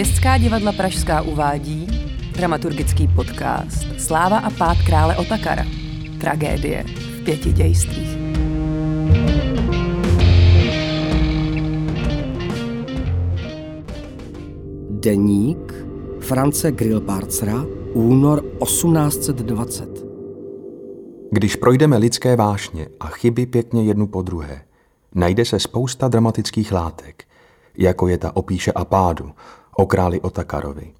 Městská divadla Pražská uvádí dramaturgický podcast Sláva a pád krále Otakara. Tragédie v pěti dějstvích. Deník France Grillparcera, únor 1820. Když projdeme lidské vášně a chyby pěkně jednu po druhé, najde se spousta dramatických látek, jako je ta opíše a pádu, o králi Otakarovi.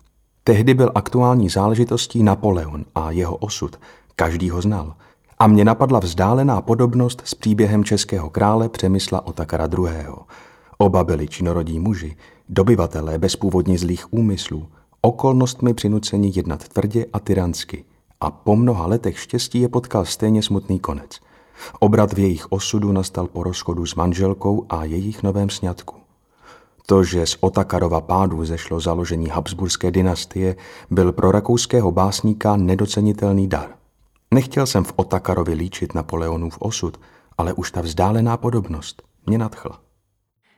Tehdy byl aktuální záležitostí Napoleon a jeho osud, každý ho znal. A mě napadla vzdálená podobnost s příběhem českého krále Přemysla Otakara II. Oba byli činorodí muži, dobyvatelé bezpůvodně zlých úmyslů, okolnostmi přinuceni jednat tvrdě a tyransky. A po mnoha letech štěstí je potkal stejně smutný konec. Obrat v jejich osudu nastal po rozchodu s manželkou a jejich novém sňatku. To, že z Otakarova pádu zešlo založení Habsburské dynastie, byl pro rakouského básníka nedocenitelný dar. Nechtěl jsem v Otakarovi líčit Napoleonův osud, ale už ta vzdálená podobnost mě nadchla.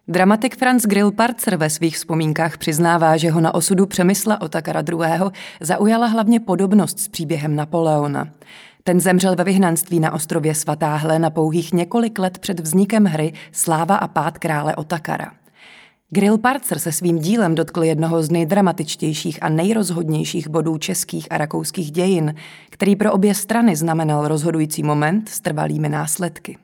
Dramatik Franz Grillparzer ve svých vzpomínkách přiznává, že ho na osudu Přemysla Otakara II. zaujala hlavně podobnost s příběhem Napoleona. Ten zemřel ve vyhnanství na ostrově Svatá Helena pouhých několik let před vznikem hry Sláva a pád krále Otakara. Grill Parcer se svým dílem dotkl jednoho z nejdramatičtějších a nejrozhodnějších bodů českých a rakouských dějin, který pro obě strany znamenal rozhodující moment s trvalými následky.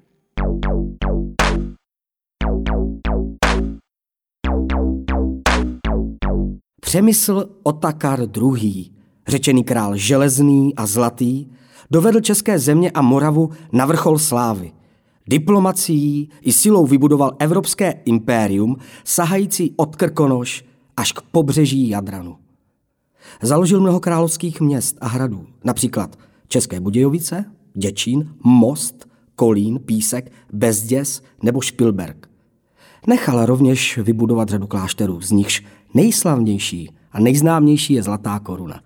Přemysl Otakar II., řečený král železný a zlatý, dovedl české země a Moravu na vrchol slávy. Diplomací i silou vybudoval evropské impérium, sahající od Krkonoš až k pobřeží Jadranu. Založil mnoho královských měst a hradů, například České Budějovice, Děčín, Most, Kolín, Písek, Bezděs nebo Špilberg. Nechal rovněž vybudovat řadu klášterů, z nichž nejslavnější a nejznámější je Zlatá koruna.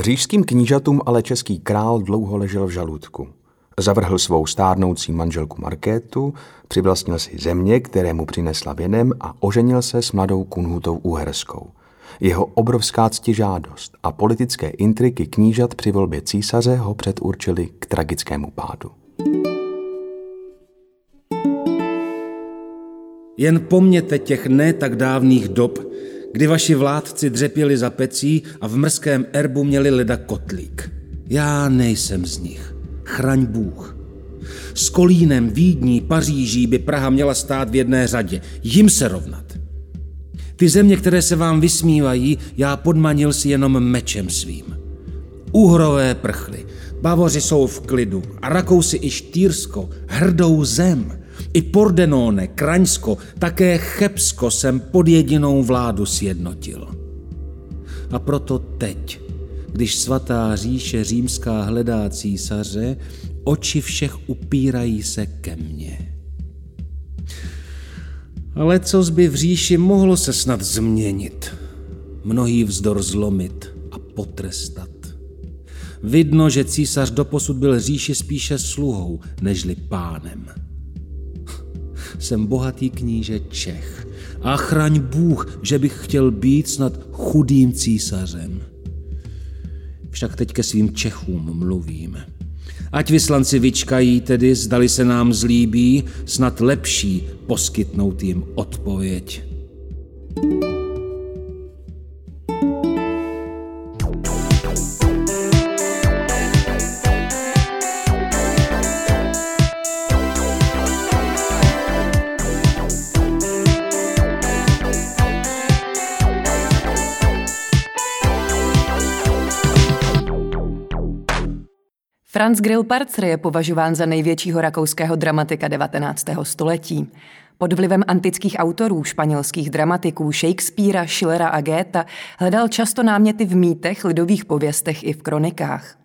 Říšským knížatům ale český král dlouho ležel v žaludku. Zavrhl svou stárnoucí manželku Markétu, přivlastnil si země, které mu přinesla věnem a oženil se s mladou Kunhutou Uherskou. Jeho obrovská ctižádost a politické intriky knížat při volbě císaře ho předurčili k tragickému pádu. Jen pomněte těch ne tak dávných dob, kdy vaši vládci dřepěli za pecí a v mrzkém erbu měli leda kotlík. Já nejsem z nich. Chraň Bůh. S Kolínem, Vídní, Paříží by Praha měla stát v jedné řadě. Jim se rovnat. Ty země, které se vám vysmívají, já podmanil si jenom mečem svým. Uhrové prchly, Bavoři jsou v klidu a Rakousi i Štýrsko, hrdou zem – i Pordenone, Kraňsko, také Chebsko jsem pod jedinou vládu sjednotil. A proto teď, když svatá říše římská hledá císaře, oči všech upírají se ke mně. Ale co by v říši mohlo se snad změnit, mnohý vzdor zlomit a potrestat. Vidno, že císař doposud byl říši spíše sluhou, nežli pánem jsem bohatý kníže Čech. A chraň Bůh, že bych chtěl být snad chudým císařem. Však teď ke svým Čechům mluvím. Ať vyslanci vyčkají tedy, zdali se nám zlíbí, snad lepší poskytnout jim odpověď. thank you Franz Grillparzer je považován za největšího rakouského dramatika 19. století. Pod vlivem antických autorů, španělských dramatiků Shakespearea, Schillera a Goethe hledal často náměty v mýtech, lidových pověstech i v kronikách.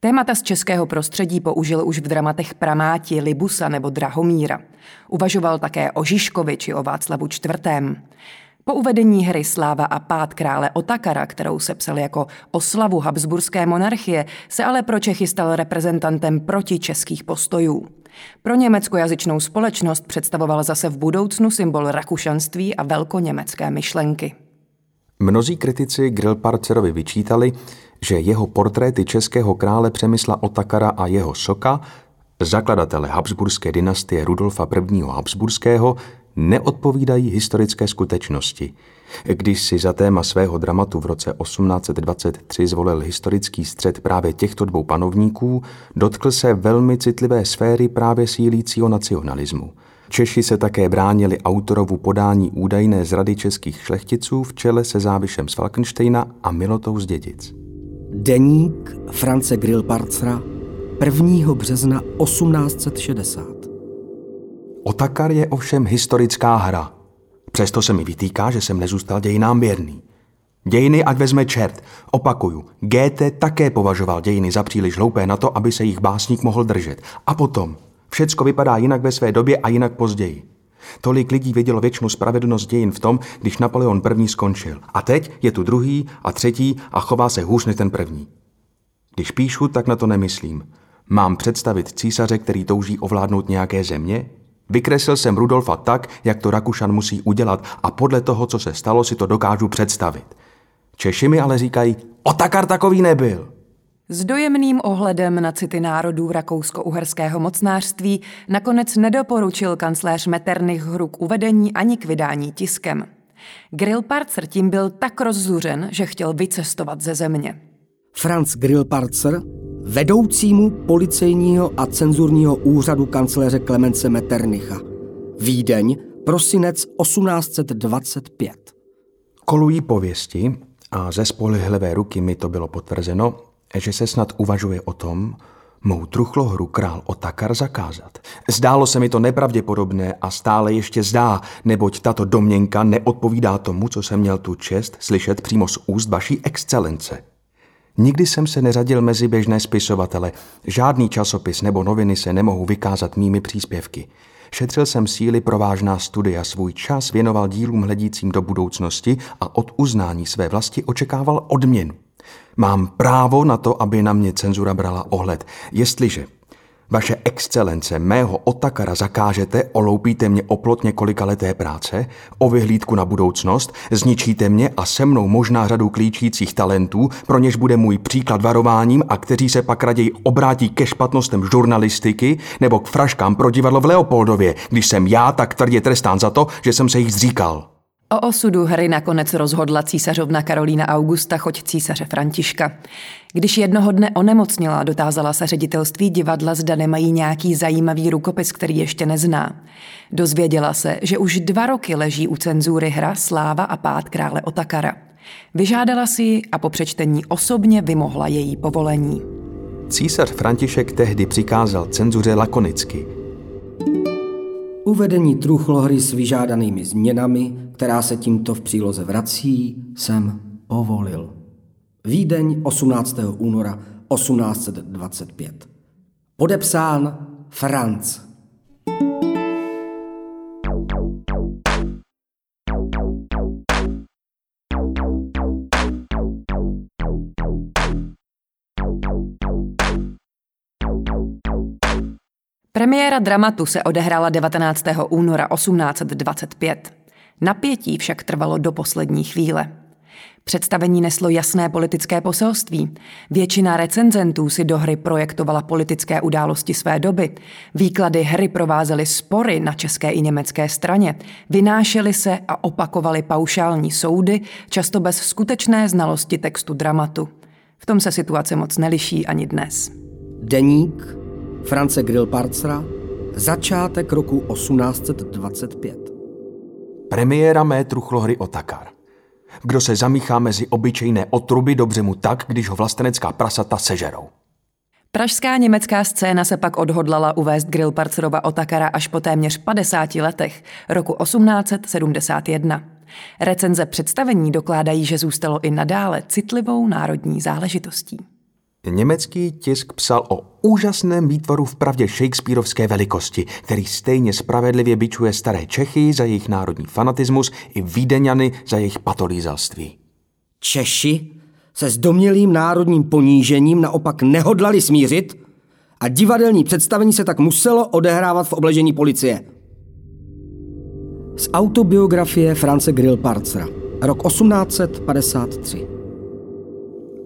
Témata z českého prostředí použil už v dramatech Pramáti, Libusa nebo Drahomíra. Uvažoval také o Žižkovi či o Václavu IV. Po uvedení hry Sláva a pád krále Otakara, kterou se psal jako oslavu Habsburské monarchie, se ale pro Čechy stal reprezentantem proti českých postojů. Pro německojazyčnou společnost představoval zase v budoucnu symbol rakušanství a velkoněmecké myšlenky. Mnozí kritici Grillparcerovi vyčítali, že jeho portréty českého krále Přemysla Otakara a jeho soka, zakladatele Habsburské dynastie Rudolfa I. Habsburského, neodpovídají historické skutečnosti. Když si za téma svého dramatu v roce 1823 zvolil historický střed právě těchto dvou panovníků, dotkl se velmi citlivé sféry právě sílícího nacionalismu. Češi se také bránili autorovu podání údajné zrady českých šlechticů v čele se závišem z Falkensteina a Milotou z Dědic. Deník France Grillparcera 1. března 1860. Otakar je ovšem historická hra. Přesto se mi vytýká, že jsem nezůstal dějinám věrný. Dějiny ať vezme čert. Opakuju, GT také považoval dějiny za příliš hloupé na to, aby se jich básník mohl držet. A potom, všecko vypadá jinak ve své době a jinak později. Tolik lidí vidělo většinu spravedlnost dějin v tom, když Napoleon první skončil. A teď je tu druhý a třetí a chová se hůř než ten první. Když píšu, tak na to nemyslím. Mám představit císaře, který touží ovládnout nějaké země? Vykreslil jsem Rudolfa tak, jak to Rakušan musí udělat a podle toho, co se stalo, si to dokážu představit. Češi mi ale říkají, Otakar takový nebyl. S dojemným ohledem na city národů rakousko-uherského mocnářství nakonec nedoporučil kancléř Metternich hru k uvedení ani k vydání tiskem. Grillparzer tím byl tak rozzuřen, že chtěl vycestovat ze země. Franz Grillparzer vedoucímu policejního a cenzurního úřadu kancléře Klemence Metternicha. Vídeň, prosinec 1825. Kolují pověsti, a ze spolehlivé ruky mi to bylo potvrzeno, že se snad uvažuje o tom, mou truchlohru král Otakar zakázat. Zdálo se mi to nepravděpodobné a stále ještě zdá, neboť tato domněnka neodpovídá tomu, co jsem měl tu čest slyšet přímo z úst vaší excelence. Nikdy jsem se neřadil mezi běžné spisovatele. Žádný časopis nebo noviny se nemohou vykázat mými příspěvky. Šetřil jsem síly pro vážná studia, svůj čas věnoval dílům hledícím do budoucnosti a od uznání své vlasti očekával odměnu. Mám právo na to, aby na mě cenzura brala ohled. Jestliže vaše excelence, mého otakara zakážete, oloupíte mě o plot několika leté práce, o vyhlídku na budoucnost, zničíte mě a se mnou možná řadu klíčících talentů, pro něž bude můj příklad varováním a kteří se pak raději obrátí ke špatnostem žurnalistiky nebo k fraškám pro divadlo v Leopoldově, když jsem já tak tvrdě trestán za to, že jsem se jich zříkal. O osudu hry nakonec rozhodla císařovna Karolína Augusta, choť císaře Františka. Když jednoho dne onemocnila, dotázala se ředitelství divadla, zda nemají nějaký zajímavý rukopis, který ještě nezná. Dozvěděla se, že už dva roky leží u cenzury hra Sláva a pád krále Otakara. Vyžádala si ji a po přečtení osobně vymohla její povolení. Císař František tehdy přikázal cenzuře lakonicky. Uvedení truchlohry s vyžádanými změnami, která se tímto v příloze vrací, jsem povolil. Vídeň 18. února 1825. Podepsán Franc. Premiéra dramatu se odehrála 19. února 1825. Napětí však trvalo do poslední chvíle. Představení neslo jasné politické poselství. Většina recenzentů si do hry projektovala politické události své doby. Výklady hry provázely spory na české i německé straně. Vynášely se a opakovaly paušální soudy, často bez skutečné znalosti textu dramatu. V tom se situace moc neliší ani dnes. Deník France Grillparcera, začátek roku 1825. Premiéra mé truchlohry Otakar. Kdo se zamíchá mezi obyčejné otruby, dobře mu tak, když ho vlastenecká prasata sežerou. Pražská německá scéna se pak odhodlala uvést Grillparcerova Otakara až po téměř 50 letech, roku 1871. Recenze představení dokládají, že zůstalo i nadále citlivou národní záležitostí. Německý tisk psal o úžasném výtvoru v pravdě Shakespeareovské velikosti, který stejně spravedlivě bičuje staré Čechy za jejich národní fanatismus i Vídeňany za jejich patolízalství. Češi se s domělým národním ponížením naopak nehodlali smířit a divadelní představení se tak muselo odehrávat v obležení policie. Z autobiografie France Grillparcera. Rok 1853.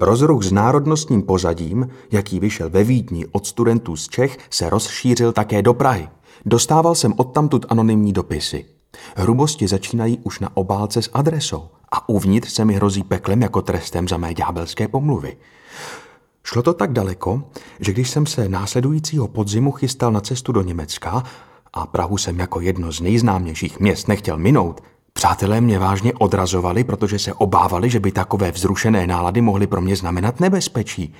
Rozruch s národnostním pozadím, jaký vyšel ve Vídni od studentů z Čech, se rozšířil také do Prahy. Dostával jsem odtamtud anonymní dopisy. Hrubosti začínají už na obálce s adresou a uvnitř se mi hrozí peklem jako trestem za mé ďábelské pomluvy. Šlo to tak daleko, že když jsem se následujícího podzimu chystal na cestu do Německa a Prahu jsem jako jedno z nejznámějších měst nechtěl minout, přátelé mě vážně odrazovali, protože se obávali, že by takové vzrušené nálady mohly pro mě znamenat nebezpečí.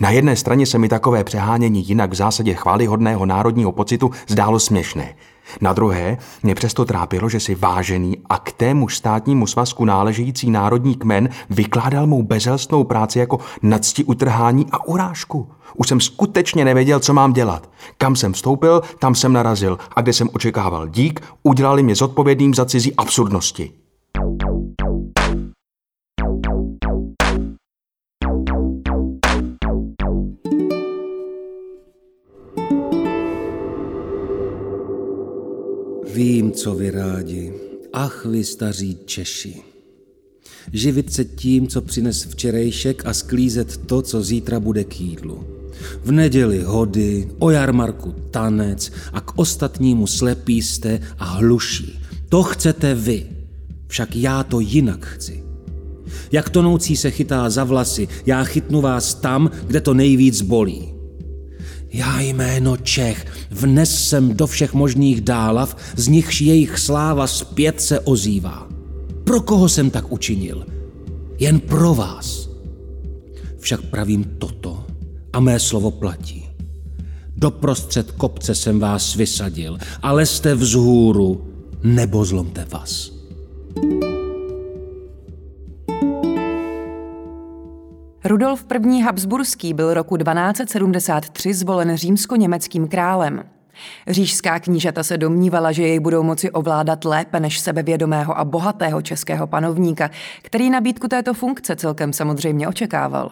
Na jedné straně se mi takové přehánění jinak v zásadě chválihodného národního pocitu zdálo směšné. Na druhé mě přesto trápilo, že si vážený a k tému státnímu svazku náležející národní kmen vykládal mou bezelstnou práci jako nadsti utrhání a urážku. Už jsem skutečně nevěděl, co mám dělat. Kam jsem vstoupil, tam jsem narazil a kde jsem očekával dík, udělali mě zodpovědným za cizí absurdnosti. Vím, co vy rádi. Ach, vy staří Češi. Živit se tím, co přines včerejšek a sklízet to, co zítra bude k jídlu. V neděli hody, o jarmarku tanec a k ostatnímu slepí jste a hluší. To chcete vy, však já to jinak chci. Jak tonoucí se chytá za vlasy, já chytnu vás tam, kde to nejvíc bolí. Já jméno Čech vnes jsem do všech možných dálav, z nichž jejich sláva zpět se ozývá. Pro koho jsem tak učinil? Jen pro vás. Však pravím toto a mé slovo platí. Doprostřed kopce jsem vás vysadil, ale jste vzhůru, nebo zlomte vás. Rudolf I. Habsburský byl roku 1273 zvolen římsko-německým králem. Říšská knížata se domnívala, že jej budou moci ovládat lépe než sebevědomého a bohatého českého panovníka, který nabídku této funkce celkem samozřejmě očekával.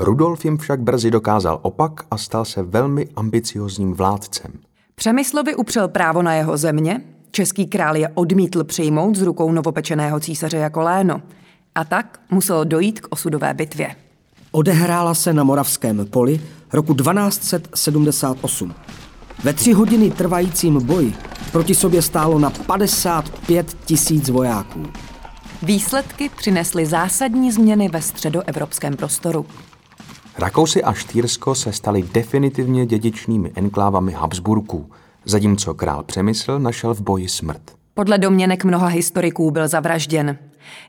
Rudolf jim však brzy dokázal opak a stal se velmi ambiciozním vládcem. Přemyslovi upřel právo na jeho země, český král je odmítl přijmout z rukou novopečeného císaře jako léno. A tak muselo dojít k osudové bitvě. Odehrála se na Moravském poli roku 1278. Ve tři hodiny trvajícím boji proti sobě stálo na 55 tisíc vojáků. Výsledky přinesly zásadní změny ve středoevropském prostoru. Rakousy a Štýrsko se staly definitivně dědičnými enklávami Habsburků, zatímco král Přemysl našel v boji smrt. Podle domněnek mnoha historiků byl zavražděn.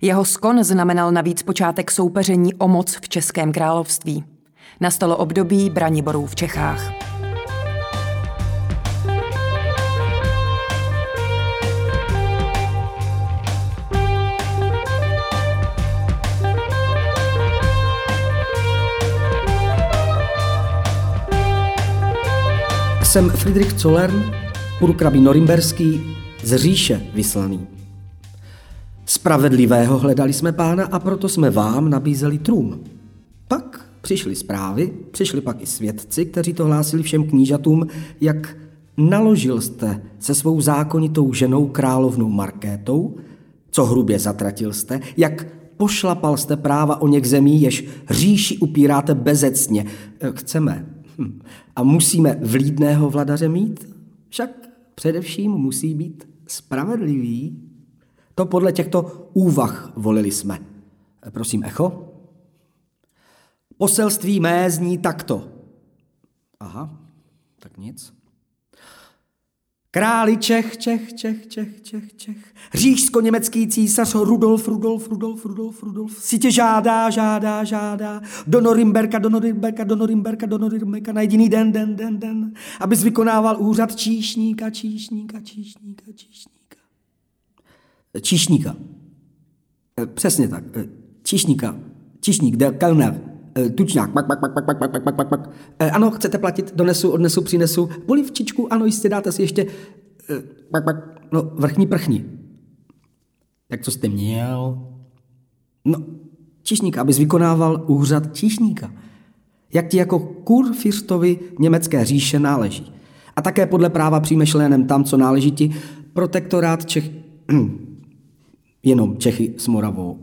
Jeho skon znamenal navíc počátek soupeření o moc v Českém království. Nastalo období Braniborů v Čechách. Jsem Friedrich Zollern, purkrabí norimberský, z říše vyslaný. Spravedlivého hledali jsme pána a proto jsme vám nabízeli trům. Pak přišly zprávy, přišli pak i svědci, kteří to hlásili všem knížatům, jak naložil jste se svou zákonitou ženou královnou Markétou, co hrubě zatratil jste, jak pošlapal jste práva o něch zemí, jež říši upíráte bezecně. Chceme hm, a musíme vlídného vladaře mít, však především musí být spravedlivý. To podle těchto úvah volili jsme. Prosím, echo? Poselství mé zní takto. Aha, tak nic. Králi Čech, Čech, Čech, Čech, Čech, Čech. Říšsko-německý císař Rudolf, Rudolf, Rudolf, Rudolf, Rudolf. Si tě žádá, žádá, žádá. Do Norimberka, do Norimberka, do Norimberka, do Norimberka na jediný den, den, den, den. Abys vykonával úřad číšníka, číšníka, číšníka, číšníka. Číšníka. Přesně tak. Číšníka. Číšník, del kelner. Tučňák, pak, pak, pak, pak, pak, pak, pak, pak, pak. Ano, chcete platit, donesu, odnesu, přinesu. Polivčičku, ano, jistě dáte si ještě, pak, pak, no, vrchní prchní. Tak co jste měl? No, číšníka, abys vykonával úřad číšníka. Jak ti jako kurfirstovi německé říše náleží. A také podle práva přijmeš lénem tam, co náleží ti, protektorát Čech... Jenom Čechy s Moravou.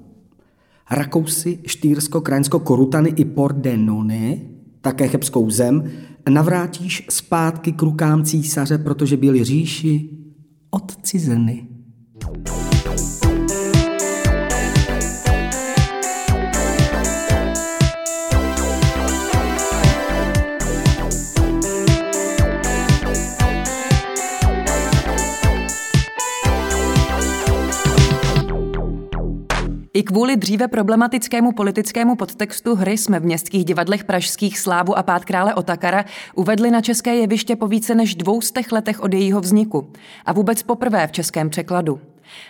Rakousy, Štýrsko, Krajinsko, Korutany i Pordenone, také chebskou zem, navrátíš zpátky k rukám císaře, protože byli říši odcizeny. I kvůli dříve problematickému politickému podtextu hry jsme v městských divadlech pražských Slávu a Pát krále Otakara uvedli na české jeviště po více než dvoustech letech od jejího vzniku a vůbec poprvé v českém překladu.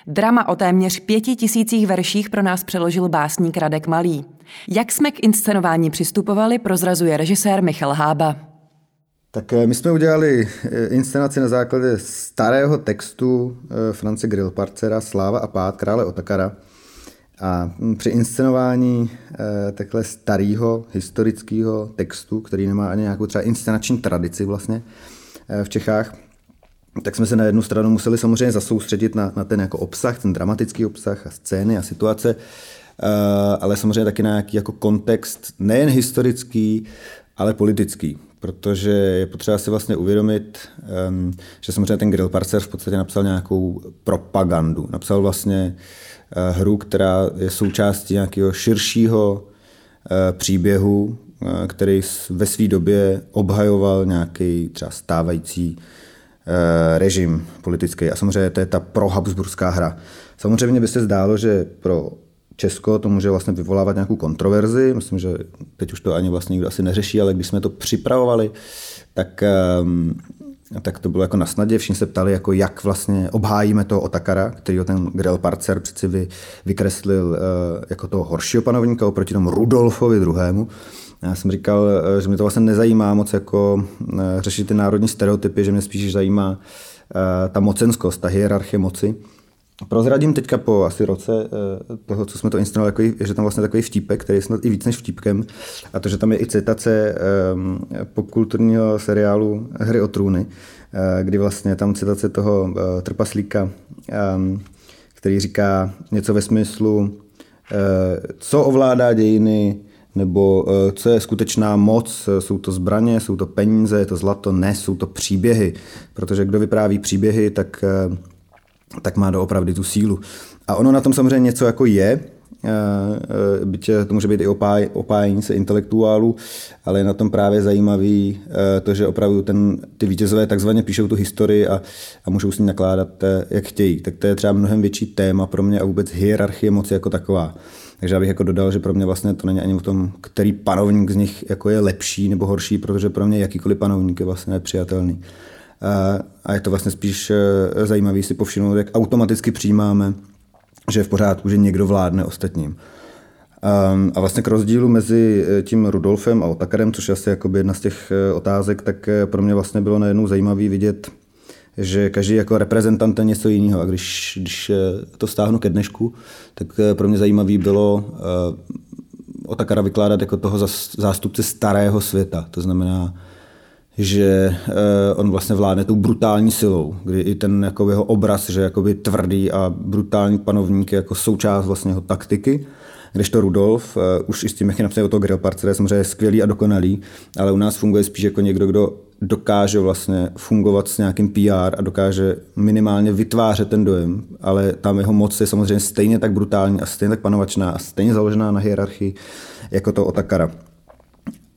Drama o téměř pěti tisících verších pro nás přeložil básník Radek Malý. Jak jsme k inscenování přistupovali, prozrazuje režisér Michal Hába. Tak eh, my jsme udělali eh, inscenaci na základě starého textu eh, France Grillparcera Sláva a pád krále Otakara. A při inscenování e, takhle starého historického textu, který nemá ani nějakou třeba inscenační tradici vlastně e, v Čechách, tak jsme se na jednu stranu museli samozřejmě zasoustředit na, na ten jako obsah, ten dramatický obsah a scény a situace, e, ale samozřejmě taky na nějaký jako kontext nejen historický, ale politický, protože je potřeba si vlastně uvědomit, že samozřejmě ten Grill Parcer v podstatě napsal nějakou propagandu. Napsal vlastně Eh, hru, která je součástí nějakého širšího eh, příběhu, eh, který ve své době obhajoval nějaký třeba stávající režim politický. A samozřejmě to je ta prohabsburská hra. Samozřejmě by se zdálo, že pro Česko to může vlastně vyvolávat nějakou kontroverzi. Myslím, že teď už to ani vlastně nikdo asi neřeší, ale když jsme to připravovali, tak ehm, tak to bylo jako na snadě. Všichni se ptali, jako jak vlastně obhájíme toho Otakara, který ten Grel Parcer přeci vy, vykreslil uh, jako toho horšího panovníka oproti tomu Rudolfovi druhému. Já jsem říkal, eh, že mě to vlastně nezajímá moc jako uh, řešit ty národní stereotypy, že mě spíš zajímá ta mocenskost, ta hierarchie moci. Prozradím teďka po asi roce eh, toho, co jsme to instalovali, že tam vlastně takový vtípek, který je snad i víc než vtípkem, a to, že tam je i citace um, popkulturního seriálu Hry o trůny, uh, kdy vlastně tam citace toho uh, trpaslíka, um, který říká něco ve smyslu, uh, co ovládá dějiny, nebo uh, co je skutečná moc, jsou to zbraně, jsou to peníze, je to zlato, ne, jsou to příběhy, protože kdo vypráví příběhy, tak uh, tak má doopravdy tu sílu. A ono na tom samozřejmě něco jako je, eh, eh, byť to může být i opáj, opájení se intelektuálů, ale je na tom právě zajímavý eh, to, že opravdu ten, ty vítězové takzvaně píšou tu historii a, a můžou s ní nakládat, jak chtějí. Tak to je třeba mnohem větší téma pro mě a vůbec hierarchie moci jako taková. Takže já bych jako dodal, že pro mě vlastně to není ani o tom, který panovník z nich jako je lepší nebo horší, protože pro mě jakýkoliv panovník je vlastně nepřijatelný. A je to vlastně spíš eh, zajímavé si povšimnout, jak automaticky přijímáme, že je v pořádku, že někdo vládne ostatním. A vlastně k rozdílu mezi eh, tím Rudolfem a Otakarem, což je asi jakoby jedna z těch eh, otázek, tak pro mě vlastně bylo najednou zajímavé vidět, že každý jako reprezentant je něco jiného. A když, když to stáhnu ke dnešku, tak pro mě zajímavé bylo Otakara vykládat jako toho zástupce starého světa. To znamená že uh, on vlastně vládne tou brutální silou, kdy i ten jako jeho obraz, že jakoby tvrdý a brutální panovník je jako součást vlastně jeho taktiky, to Rudolf, uh, už i s tím, jak je napsaný o toho Grillparce, je samozřejmě skvělý a dokonalý, ale u nás funguje spíš jako někdo, kdo dokáže vlastně fungovat s nějakým PR a dokáže minimálně vytvářet ten dojem, ale tam jeho moc je samozřejmě stejně tak brutální a stejně tak panovačná a stejně založená na hierarchii jako to Otakara.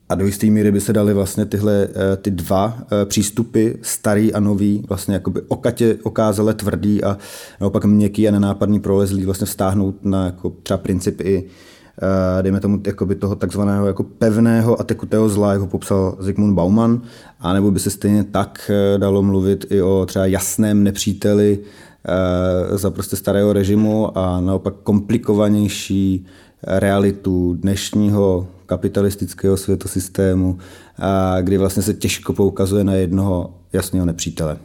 A do jisté míry by se daly vlastně tyhle eh, ty dva eh, přístupy, starý a nový, vlastně jakoby okatě okázale tvrdý a naopak měkký a nenápadný prolezlý vlastně vztáhnout na jako třeba princip i eh, dejme tomu jakoby toho takzvaného jako pevného a tekutého zla, jak ho popsal Zygmunt Bauman, anebo by se stejně tak dalo mluvit i o třeba jasném nepříteli za prostě starého režimu a naopak komplikovanější realitu dnešního kapitalistického světosystému, kdy vlastně se těžko poukazuje na jednoho jasného nepřítele.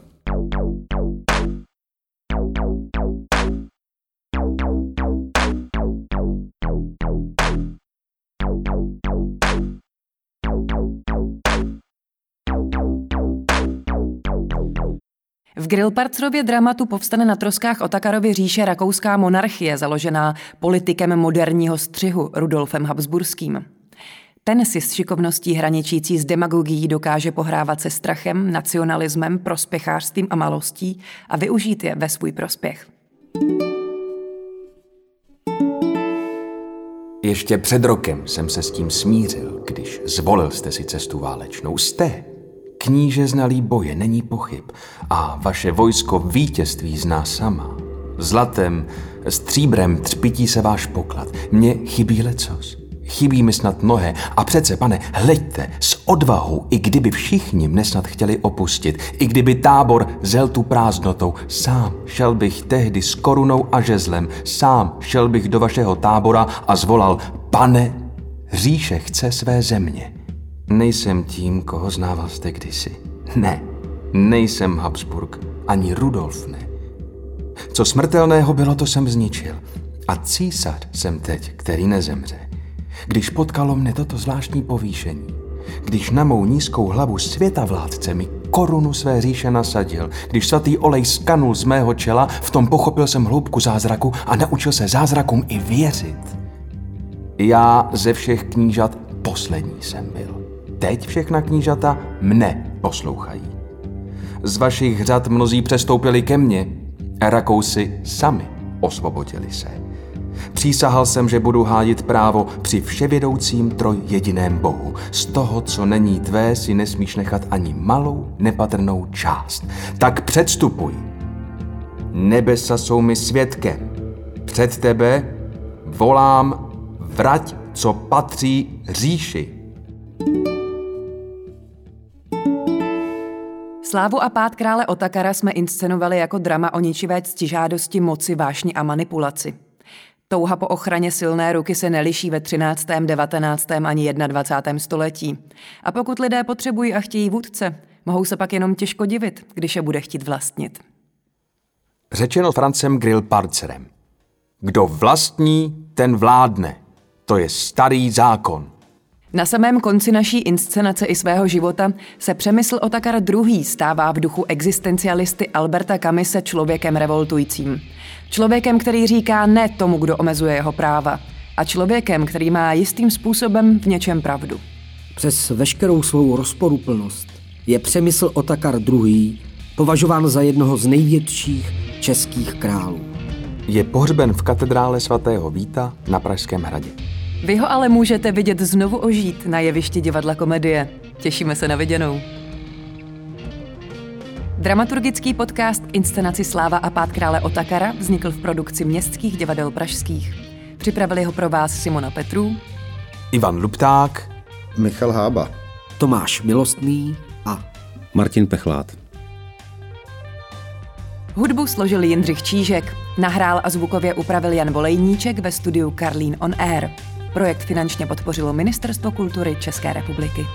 V Grillparcerově dramatu povstane na troskách Otakarovy říše rakouská monarchie, založená politikem moderního střihu Rudolfem Habsburským. Ten si s šikovností hraničící s demagogií dokáže pohrávat se strachem, nacionalismem, prospěchářstvím a malostí a využít je ve svůj prospěch. Ještě před rokem jsem se s tím smířil, když zvolil jste si cestu válečnou. Jste kníže znalý boje, není pochyb. A vaše vojsko vítězství zná sama. Zlatem, stříbrem třpití se váš poklad. Mně chybí lecos. Chybí mi snad mnohé. A přece, pane, hleďte, s odvahou, i kdyby všichni mne snad chtěli opustit, i kdyby tábor zel tu prázdnotou, sám šel bych tehdy s korunou a žezlem, sám šel bych do vašeho tábora a zvolal, pane, říše chce své země. Nejsem tím, koho znával jste kdysi. Ne, nejsem Habsburg, ani Rudolf ne. Co smrtelného bylo, to jsem zničil. A císař jsem teď, který nezemře. Když potkalo mne toto zvláštní povýšení, když na mou nízkou hlavu světa vládce mi korunu své říše nasadil, když svatý olej skanul z mého čela, v tom pochopil jsem hloubku zázraku a naučil se zázrakům i věřit. Já ze všech knížat poslední jsem byl. Teď všechna knížata mne poslouchají. Z vašich řad mnozí přestoupili ke mně, Rakousi sami osvobodili se. Přísahal jsem, že budu hájit právo při vševědoucím troj jediném Bohu. Z toho, co není tvé, si nesmíš nechat ani malou nepatrnou část. Tak předstupuj. Nebesa jsou mi svědkem. Před tebe volám vrať, co patří říši. Slávu a pád krále Otakara jsme inscenovali jako drama o ničivé ctižádosti, moci, vášni a manipulaci. Touha po ochraně silné ruky se neliší ve 13., 19. ani 21. století. A pokud lidé potřebují a chtějí vůdce, mohou se pak jenom těžko divit, když je bude chtít vlastnit. Řečeno Francem Grillparcerem. Kdo vlastní, ten vládne. To je starý zákon. Na samém konci naší inscenace i svého života se Přemysl Otakar II. stává v duchu existencialisty Alberta Kamise člověkem revoltujícím. Člověkem, který říká ne tomu, kdo omezuje jeho práva. A člověkem, který má jistým způsobem v něčem pravdu. Přes veškerou svou rozporuplnost je Přemysl Otakar II. považován za jednoho z největších českých králů. Je pohřben v katedrále svatého Víta na Pražském hradě. Vy ho ale můžete vidět znovu ožít na jevišti divadla komedie. Těšíme se na viděnou. Dramaturgický podcast k inscenaci Sláva a pád krále Otakara vznikl v produkci městských divadel pražských. Připravili ho pro vás Simona Petrů, Ivan Lupták, Michal Hába. Tomáš Milostný a Martin Pechlát. Hudbu složil Jindřich Čížek, nahrál a zvukově upravil Jan Volejníček ve studiu Karlín on Air. Projekt finančně podpořilo Ministerstvo kultury České republiky.